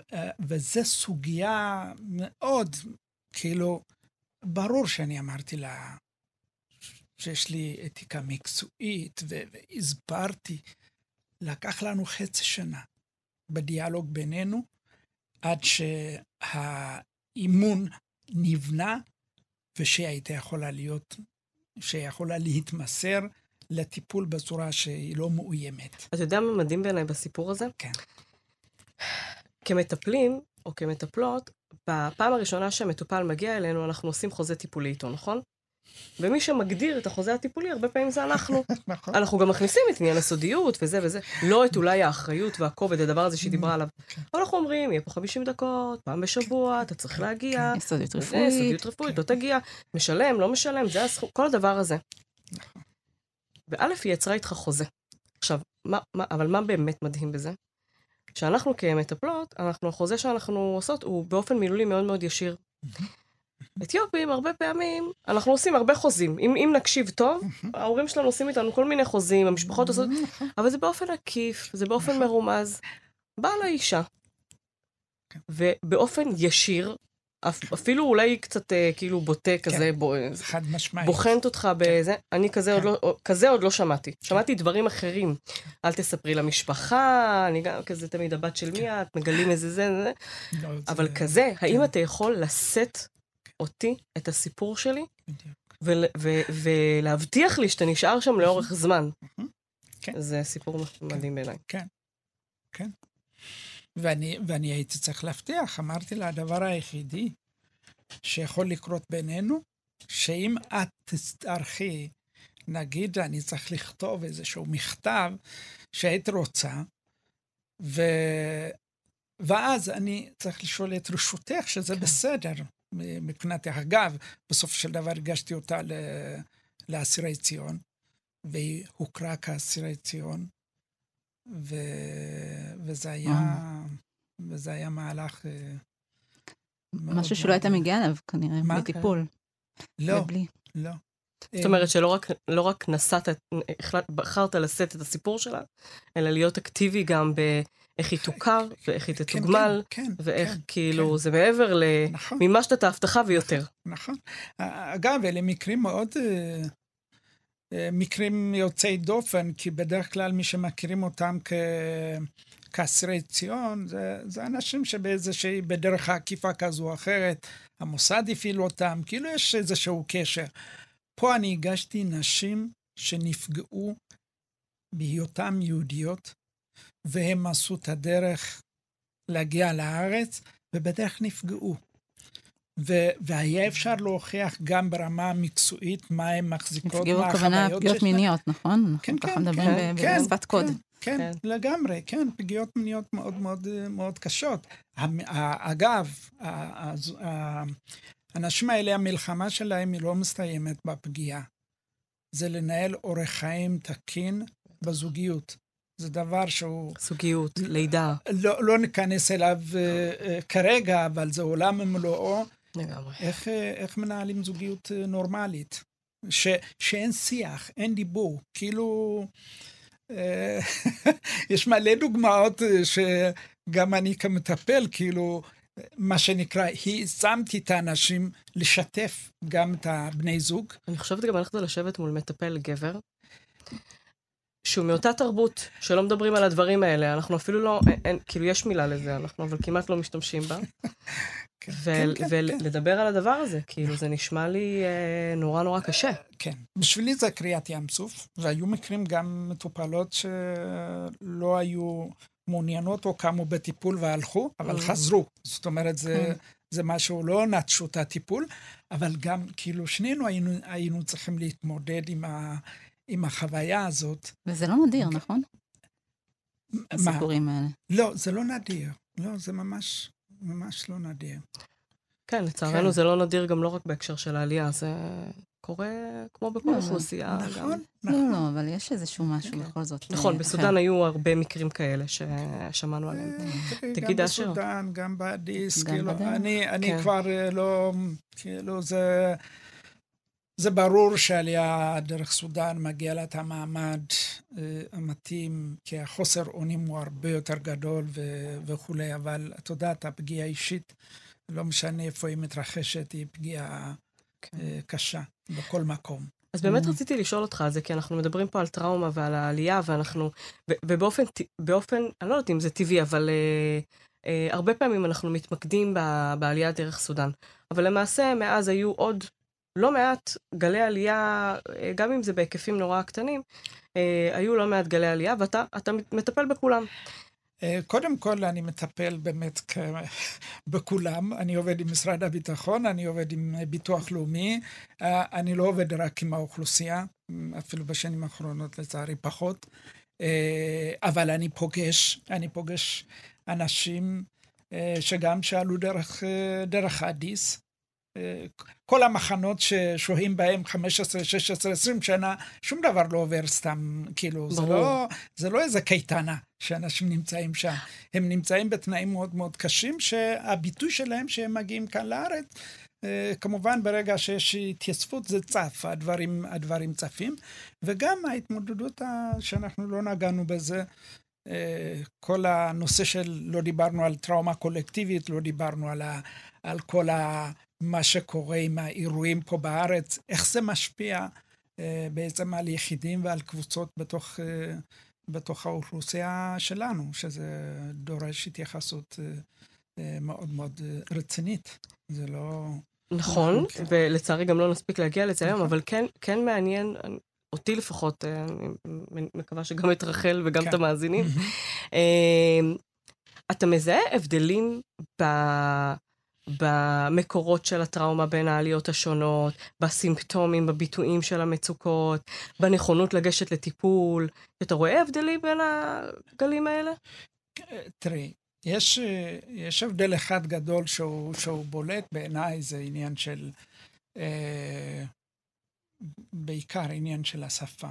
וזו סוגיה מאוד, כאילו, ברור שאני אמרתי לה שיש לי אתיקה מקצועית, והסברתי לקח לנו חצי שנה בדיאלוג בינינו, עד שהאימון נבנה, ושהייתה יכולה להיות, שיכולה להתמסר לטיפול בצורה שהיא לא מאוימת. אתה יודע מה מדהים בעיניי בסיפור הזה? כן. כמטפלים, או כמטפלות, בפעם הראשונה שהמטופל מגיע אלינו, אנחנו עושים חוזה טיפולי איתו, נכון? ומי שמגדיר את החוזה הטיפולי, הרבה פעמים זה אנחנו. נכון. אנחנו גם מכניסים את עניין הסודיות וזה וזה, לא את אולי האחריות והכובד, הדבר הזה שהיא דיברה עליו. כן. אבל אנחנו אומרים, יהיה פה 50 דקות, פעם בשבוע, אתה צריך להגיע. כן. סודיות רפואית. סודיות רפואית, לא תגיע, משלם, לא משלם, זה הסכום, כל הדבר הזה. נכון. וא', היא יצרה איתך חוזה. עכשיו, אבל מה באמת מדהים בזה? שאנחנו כמטפלות, אנחנו, החוזה שאנחנו עושות הוא באופן מילולי מאוד מאוד ישיר. אתיופים, הרבה פעמים, אנחנו עושים הרבה חוזים. אם, אם נקשיב טוב, ההורים שלנו עושים איתנו כל מיני חוזים, המשפחות עושות. אבל זה באופן עקיף, זה באופן נכון. מרומז. באה לאישה, כן. ובאופן ישיר, אפילו אולי קצת אה, כאילו בוטה כזה, בו- חד משמעית. בוחנת אותך בזה, אני כזה עוד כן. לא, כזה עוד לא שמעתי. שמעתי דברים אחרים. אל תספרי למשפחה, אני גם כזה תמיד הבת של מי את, מגלים איזה זה, זה, לא, זה- אבל כזה, האם כן. אתה יכול לשאת אותי, את הסיפור שלי. ול- ו- ולהבטיח לי שאתה נשאר שם לאורך זמן? כן. זה סיפור מדהים בעיניי. ואני, ואני הייתי צריך להבטיח, אמרתי לה, הדבר היחידי שיכול לקרות בינינו, שאם את תצטרכי, נגיד, אני צריך לכתוב איזשהו מכתב שהיית רוצה, ו... ואז אני צריך לשאול את רשותך, שזה כן. בסדר מבחינתך. אגב, בסופו של דבר הגשתי אותה ל... לאסירי ציון, והיא הוכרה כאסירי ציון, ו... וזה היה, וזה היה מהלך... אה, משהו שלא מאוד- הייתה מגיעה אליו, כנראה, מה? בלי טיפול. לא, ובלי. לא. זאת אומרת שלא רק, לא רק נסעת, החלט, בחרת לשאת את הסיפור שלה, אלא להיות אקטיבי גם באיך היא תוכר, ואיך היא כן, תתוגמל, כן, כן, ואיך כן, כאילו, כן. זה מעבר נכון. למימשת את ההבטחה ויותר. נכון. אגב, אלה מקרים מאוד... אה, מקרים יוצאי דופן, כי בדרך כלל מי שמכירים אותם כ... כאסירי ציון, זה, זה אנשים שבאיזושהי, בדרך העקיפה כזו או אחרת, המוסד הפעיל אותם, כאילו יש איזשהו קשר. פה אני הגשתי נשים שנפגעו בהיותם יהודיות, והם עשו את הדרך להגיע לארץ, ובדרך נפגעו. ו- והיה אפשר להוכיח גם ברמה המקצועית מה הן מחזיקות, נפגעו מה הכוונה החוויות פגיעות שיש להן. מיניות, נכון? כן, כן, מדברים כן, כן, בשפת קוד. כן, כן, כן. לגמרי, כן, פגיעות מיניות מאוד מאוד מאוד קשות. אגב, האנשים האלה, המלחמה שלהם היא לא מסתיימת בפגיעה. זה לנהל אורח חיים תקין בזוגיות. זה דבר שהוא, זוגיות, לידה. לא, לא ניכנס אליו אה, אה, כרגע, אבל זה עולם ומלואו. לגמרי. איך, אה, איך מנהלים זוגיות אה, נורמלית? ש, שאין שיח, אין דיבור. כאילו, אה, יש מלא דוגמאות שגם אני כמטפל, כאילו, מה שנקרא, העצמתי את האנשים לשתף גם את הבני זוג. אני חושבת גם הלכת לשבת מול מטפל גבר, שהוא מאותה תרבות, שלא מדברים על הדברים האלה. אנחנו אפילו לא, אין, אין, כאילו יש מילה לזה, אנחנו אבל כמעט לא משתמשים בה. כן, ו- כן, כן, כן. ולדבר על הדבר הזה, כאילו זה נשמע לי אה, נורא נורא קשה. כן. בשבילי זה קריעת ים סוף, והיו מקרים גם מטופלות שלא היו מעוניינות או קמו בטיפול והלכו, אבל Mm. חזרו. זאת אומרת, זה, כן. זה משהו, לא נטשו את הטיפול, אבל גם, כאילו, שנינו היינו, היינו צריכים להתמודד עם, ה, עם החוויה הזאת. וזה לא נדיר, נכון? מה? הסיפורים האלה. לא, זה לא נדיר. לא, זה ממש, ממש לא נדיר. כן, לצערנו כן. זה לא נדיר גם לא רק בהקשר של העלייה, זה קורה כמו בכל לא, אוכלוסייה. גם. נכון, לא, נכון. לא, אבל יש איזשהו משהו כן. בכל זאת. נכון, אה, בסודאן היו הרבה מקרים כאלה ששמענו עליהם. אה, תראי, תגיד, גם אשר. בסודאן, גם באדיס, גם כאילו. אני, אני כן. כבר אה, לא, כאילו, זה, זה ברור שעלייה דרך סודאן מגיע לה את המעמד אה, המתאים, כי החוסר אונים הוא הרבה יותר גדול ו- וכולי, אבל את יודעת, הפגיעה האישית, לא משנה איפה היא מתרחשת, היא פגיעה כן. אה, קשה בכל מקום. אז באמת Mm. רציתי לשאול אותך על זה, כי אנחנו מדברים פה על טראומה ועל העלייה, ואנחנו, ובאופן, באופן, אני לא יודעת אם זה טבעי, אבל אה, אה, הרבה פעמים אנחנו מתמקדים ב- בעלייה דרך סודאן. אבל למעשה, מאז היו עוד לא מעט גלי עלייה, אה, גם אם זה בהיקפים נורא קטנים, אה, היו לא מעט גלי עלייה, ואתה אתה מטפל בכולם. אה, קודם כל, אני מטפל באמת. בכולם. אני עובד עם משרד הביטחון, אני עובד עם ביטוח לאומי. אני לא עובד רק עם האוכלוסייה, אפילו בשנים האחרונות לצערי פחות. אבל אני פוגש, אני פוגש אנשים שגם שעלו דרך, דרך אדיס. כל המחנות ששוהים בהם 15, 16, 20 שנה, שום דבר לא עובר סתם, כאילו, זה. לא, זה לא איזה קייטנה שאנשים נמצאים שם. הם נמצאים בתנאים מאוד מאוד קשים, שהביטוי שלהם שהם מגיעים כאן לארץ, אה, כמובן ברגע שיש התייצבות זה צף, הדברים, הדברים צפים, וגם ההתמודדות שאנחנו לא נגענו בזה, אה, כל הנושא של, לא דיברנו על טראומה קולקטיבית, לא דיברנו על, ה, על כל ה, מה שקורה עם האירועים פה בארץ, איך זה משפיע אה, בעצם על יחידים ועל קבוצות בתוך, אה, בתוך האוכלוסייה שלנו, שזה דורש התייחסות אה, אה, מאוד מאוד אה, רצינית. זה לא... נכון, כן. ולצערי גם לא נספיק להגיע לזה היום, נכון. אבל כן, כן מעניין, אותי לפחות, אה, אני מקווה שגם את רחל וגם כן. את המאזינים. אתה מזהה הבדלים ב... במקורות של הטראומה בין העליות השונות, בסימפטומים, בביטויים של המצוקות, בנכונות לגשת לטיפול. אתה רואה הבדלים בין הגלים האלה? תראי, יש, יש הבדל אחד גדול שהוא, שהוא בולט בעיניי, זה עניין של, אה, בעיקר עניין של השפה.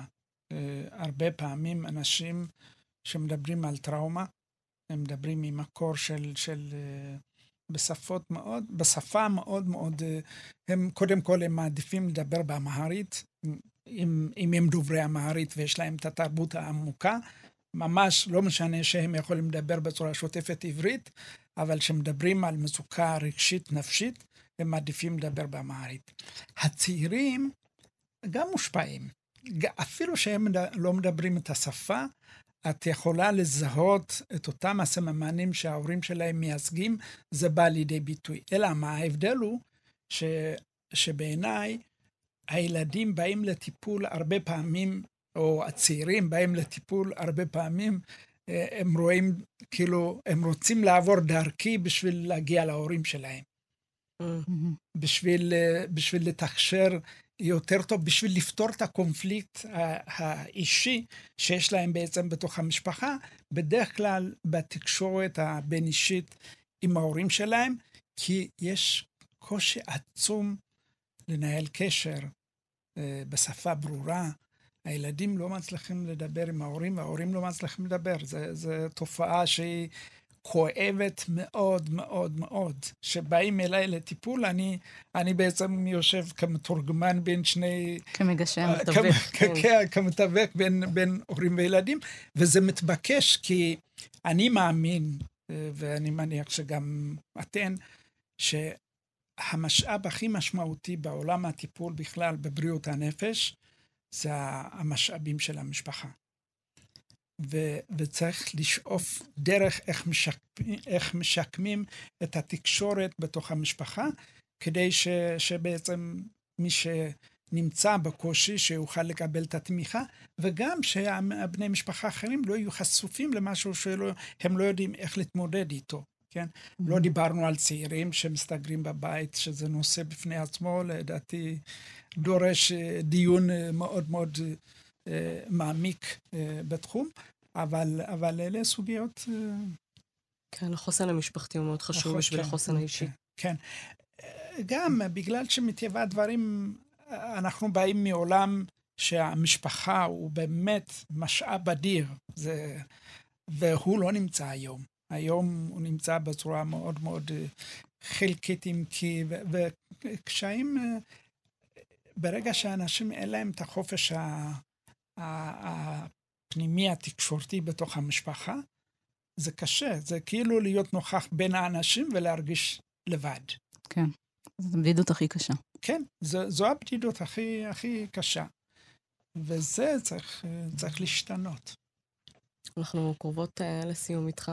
אה, הרבה פעמים אנשים שמדברים על טראומה, הם מדברים ממקור של, של אה, בשפות מאוד, בשפה מאוד מאוד, אה, הם קודם כל הם מעדיפים לדבר באמהרית, אם, אם הם דוברי אמהרית ויש להם את התרבות העמוקה, ממש לא משנה שהם יכולים לדבר בצורה שוטפת עברית, אבל כשמדברים על מצוקה רגשית נפשית, הם מעדיפים לדבר באמהרית. הצעירים גם מושפעים. אפילו שהם לא מדברים את השפה, את יכולה לזהות את אותם הסממנים שההורים שלהם מייצגים, זה בא לידי ביטוי. אלא מה, ההבדל הוא ש, שבעיניי הילדים באים לטיפול הרבה פעמים, או הצעירים באים לטיפול הרבה פעמים, אה, הם רואים, כאילו, הם רוצים לעבור דרכי בשביל להגיע להורים שלהם. מהמם. בשביל, אה, בשביל לתקשר יותר טוב, בשביל לפתור את הקונפליקט ה- האישי שיש להם בעצם בתוך המשפחה, בדרך כלל בתקשורת הבין-אישית עם ההורים שלהם, כי יש קושי עצום לנהל קשר אה, בשפה ברורה. הילדים לא מצליחים לדבר עם ההורים, וההורים לא מצליחים לדבר. זו תופעה שהיא כואבת מאוד מאוד מאוד. כשבאים אליי לטיפול, אני, אני בעצם יושב כמתורגמן בין שני... כמגשר. אה, מתווך, כמ- כן. כן, כמתווך בין, בין הורים וילדים, וזה מתבקש כי אני מאמין, אה, ואני מניח שגם אתן, שהמשאב הכי משמעותי בעולם הטיפול בכלל בבריאות הנפש, זה המשאבים של המשפחה. ו, וצריך לשאוף דרך איך, משק, איך משקמים את התקשורת בתוך המשפחה, כדי ש, שבעצם מי שנמצא בקושי, שיוכל לקבל את התמיכה, וגם שהבני משפחה האחרים לא יהיו חשופים למשהו שהם לא יודעים איך להתמודד איתו. כן? לא דיברנו על צעירים שמסתגרים בבית, שזה נושא בפני עצמו, לדעתי דורש אה, דיון אה, מאוד מאוד מעמיק אה, בתחום, אבל, אבל אלה סוגיות... אה, כן, החוסן המשפחתי הוא מאוד חשוב נכון, בשביל כן, החוסן האישי. כן. כן. גם בגלל שמטבע הדברים, אנחנו באים מעולם שהמשפחה הוא באמת משאב אדיר, זה, והוא לא נמצא היום. היום הוא נמצא בצורה מאוד מאוד אה, חלקית, אם כי, וקשיים, אה, ברגע שאנשים אין להם את החופש ה- הפנימי התקשורתי בתוך המשפחה, זה קשה, זה כאילו להיות נוכח בין האנשים ולהרגיש לבד. כן. זו הבדידות הכי קשה. כן, זו, זו הבדידות הכי, הכי קשה. וזה צריך, אה, צריך להשתנות. אנחנו קרובות uh, לסיום איתך.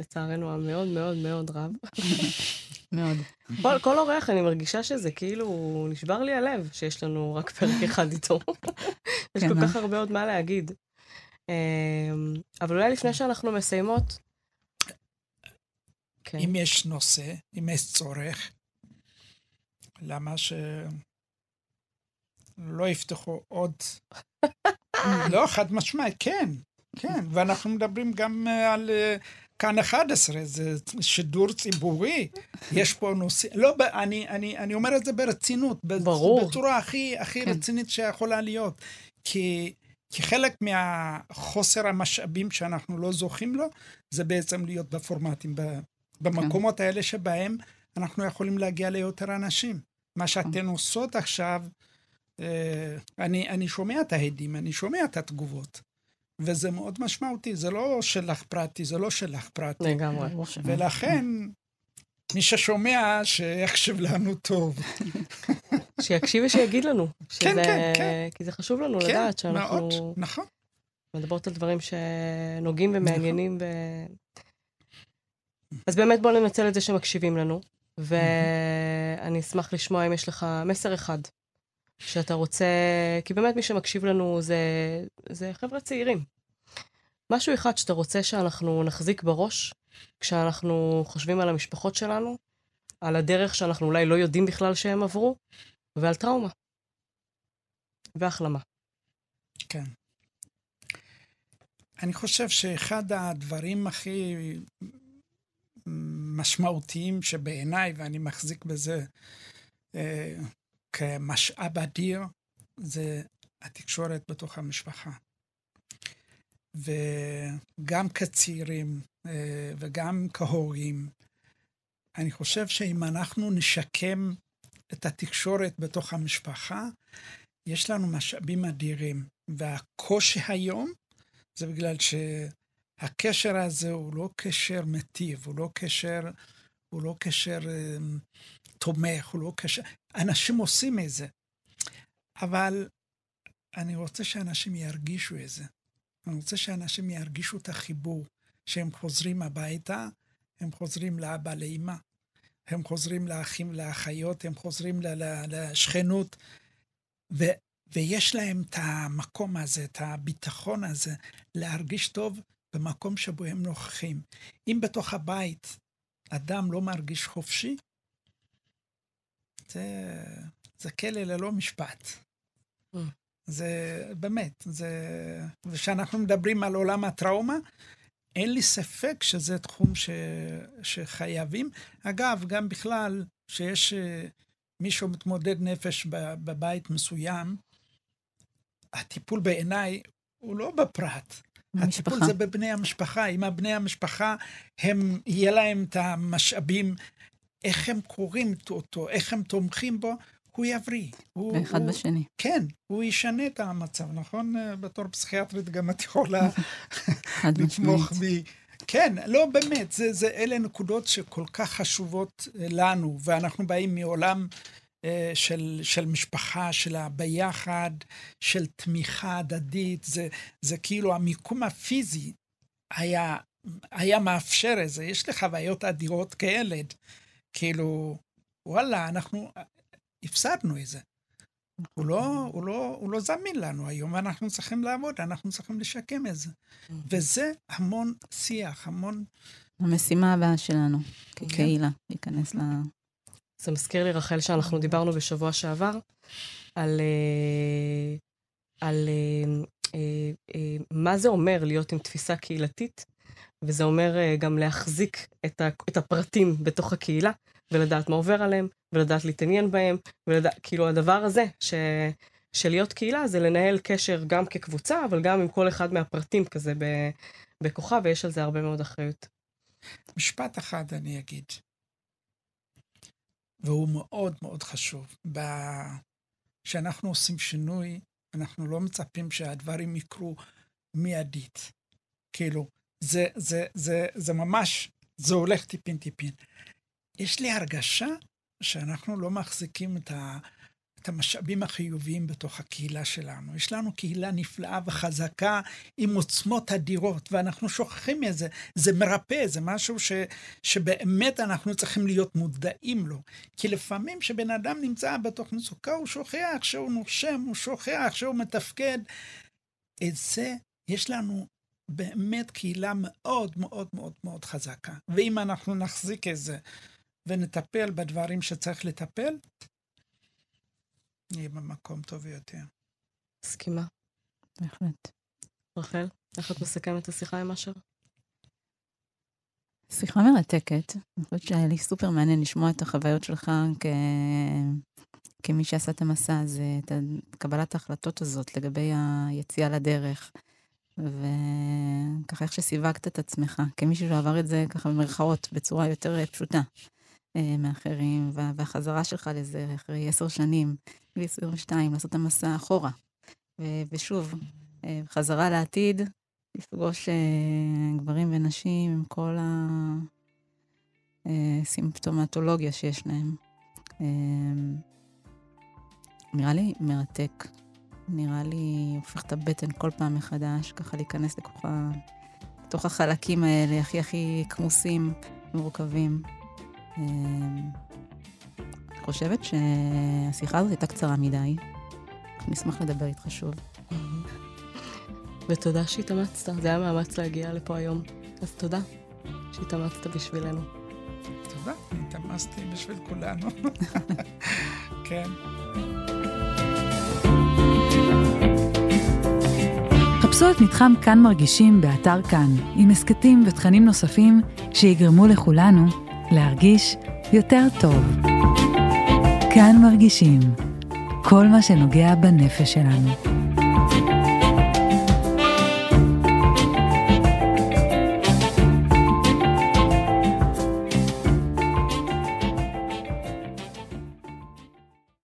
לצערנו המאוד מאוד מאוד רב. מאוד. כל, כל אורח, אני מרגישה שזה כאילו, נשבר לי הלב שיש לנו רק פרק אחד איתו. יש כן, כל אה? כך הרבה עוד מה להגיד. אמ, אבל אולי לפני שאנחנו מסיימות... כן. אם יש נושא, אם יש צורך, למה שלא יפתחו עוד... לא, חד משמעית, כן, כן. ואנחנו מדברים גם אה, על אה, כאן 11, זה שידור ציבורי. יש פה נושא... לא, אני, אני, אני אומר את זה ברצינות. ברור. בצורה הכי, הכי כן. רצינית שיכולה להיות. כי... כי חלק מהחוסר המשאבים שאנחנו לא זוכים לו, זה בעצם להיות בפורמטים, במקומות האלה שבהם אנחנו יכולים להגיע ליותר אנשים. מה שאתן עושות עכשיו, אה, אני, אני שומע את ההדים, אני שומע את התגובות, וזה מאוד משמעותי, זה לא שלך פרטי, זה לא שלך פרטי. לגמרי. שלא. ולכן, מי ששומע, שיקשיב לנו טוב. שיקשיב ושיגיד לנו. שזה, כן, כן, כן. כי זה חשוב לנו כן, לדעת שאנחנו מאוד, נכון. מדברות על דברים שנוגעים ומעניינים. ו... אז באמת בואו ננצל את זה שמקשיבים לנו, ואני אשמח לשמוע אם יש לך מסר אחד שאתה רוצה, כי באמת מי שמקשיב לנו זה, זה חבר'ה צעירים. משהו אחד שאתה רוצה שאנחנו נחזיק בראש כשאנחנו חושבים על המשפחות שלנו, על הדרך שאנחנו אולי לא יודעים בכלל שהם עברו, ועל טראומה. והחלמה. כן. אני חושב שאחד הדברים הכי משמעותיים שבעיניי, ואני מחזיק בזה אה, כמשאב אדיר, זה התקשורת בתוך המשפחה. וגם כצעירים אה, וגם כהורים, אני חושב שאם אנחנו נשקם את התקשורת בתוך המשפחה, יש לנו משאבים אדירים. והקושי היום זה בגלל שהקשר הזה הוא לא קשר מטיב, הוא לא קשר, הוא לא קשר um, תומך, הוא לא קשר... אנשים עושים את זה. אבל אני רוצה שאנשים ירגישו את זה. אני רוצה שאנשים ירגישו את החיבור, שהם חוזרים הביתה, הם חוזרים לאבא, לאמא, הם חוזרים לאחים, לאחיות, הם חוזרים לשכנות, ו, ויש להם את המקום הזה, את הביטחון הזה, להרגיש טוב במקום שבו הם נוכחים. אם בתוך הבית אדם לא מרגיש חופשי, זה, זה כלא ללא משפט. Mm. זה באמת, זה... וכשאנחנו מדברים על עולם הטראומה, אין לי ספק שזה תחום ש... שחייבים. אגב, גם בכלל, שיש אה, מישהו מתמודד נפש בבית מסוים, הטיפול בעיניי הוא לא בפרט. המשפחה. הטיפול זה בבני המשפחה. אם הבני המשפחה, הם, יהיה להם את המשאבים, איך הם קוראים אותו, איך הם תומכים בו, הוא יבריא. הוא, אחד הוא, בשני. כן, הוא ישנה את המצב, נכון? בתור פסיכיאטרית גם את יכולה לתמוך בי. כן, לא, באמת, זה, זה, אלה נקודות שכל כך חשובות לנו, ואנחנו באים מעולם אה, של, של משפחה, של הביחד, של תמיכה הדדית, זה, זה כאילו המיקום הפיזי היה, היה מאפשר את זה. יש לי חוויות אדירות כילד, כאילו, וואלה, אנחנו הפסדנו את זה. הוא לא, הוא, לא, הוא לא זמין לנו. היום, ואנחנו צריכים לעבוד, אנחנו צריכים לשקם את זה. וזה המון שיח, המון... המשימה הבאה שלנו, כקהילה, להיכנס ל... זה מזכיר לי, רחל, שאנחנו דיברנו בשבוע שעבר על, אה, על אה, אה, מה זה אומר להיות עם תפיסה קהילתית, וזה אומר גם להחזיק את הפרטים בתוך הקהילה, ולדעת מה עובר עליהם, ולדעת להתעניין בהם, ולדעת, כאילו הדבר הזה, ש, של להיות קהילה, זה לנהל קשר גם כקבוצה, אבל גם עם כל אחד מהפרטים כזה בכוחה, ויש על זה הרבה מאוד אחריות. משפט אחד אני אגיד, והוא מאוד מאוד חשוב. כשאנחנו עושים שינוי, אנחנו לא מצפים שהדברים יקרו מיידית. כאילו, זה, זה, זה, זה ממש, זה הולך טיפין-טיפין. יש לי הרגשה שאנחנו לא מחזיקים את, ה, את המשאבים החיוביים בתוך הקהילה שלנו. יש לנו קהילה נפלאה וחזקה עם עוצמות אדירות, ואנחנו שוכחים את זה. זה מרפא, זה משהו ש, שבאמת אנחנו צריכים להיות מודעים לו. כי לפעמים כשבן אדם נמצא בתוך מצוקה, הוא שוכח שהוא נושם, הוא שוכח שהוא מתפקד. את זה יש לנו באמת קהילה מאוד מאוד מאוד מאוד חזקה. ואם אנחנו נחזיק את זה ונטפל בדברים שצריך לטפל, נהיה במקום טוב יותר. מסכימה. בהחלט. רחל, איך את מסכמת את השיחה עם אשר? שיחה מרתקת. אני חושבת שהיה לי סופר מעניין לשמוע את החוויות שלך כ... כמי שעשה את המסע הזה, את קבלת ההחלטות הזאת לגבי היציאה לדרך. וככה איך שסיווגת את עצמך, כמישהו שעבר את זה ככה במרכאות, בצורה יותר פשוטה. אה, מאחרים, והחזרה שלך לזה אחרי עשר שנים, בגיל 22, לעשות את המסע אחורה. ושוב, אה, חזרה לעתיד, לפגוש אה, גברים ונשים עם כל סימפטומטולוגיה שיש להם. נראה לי מרתק. נראה לי הופך את הבטן כל פעם מחדש, ככה להיכנס לתוך, ה... לתוך החלקים האלה, הכי הכי כמוסים, מורכבים. אני חושבת שהשיחה הזאת הייתה קצרה מדי. נשמח לדבר איתך שוב. ותודה שהתאמצת, זה היה מאמץ להגיע לפה היום. אז תודה שהתאמצת בשבילנו. תודה, התאמצתי בשביל כולנו. כן. חפשו את מתחם כאן מרגישים באתר כאן, עם הסכתים ותכנים נוספים שיגרמו לכולנו להרגיש יותר טוב. כאן מרגישים כל מה שנוגע בנפש שלנו.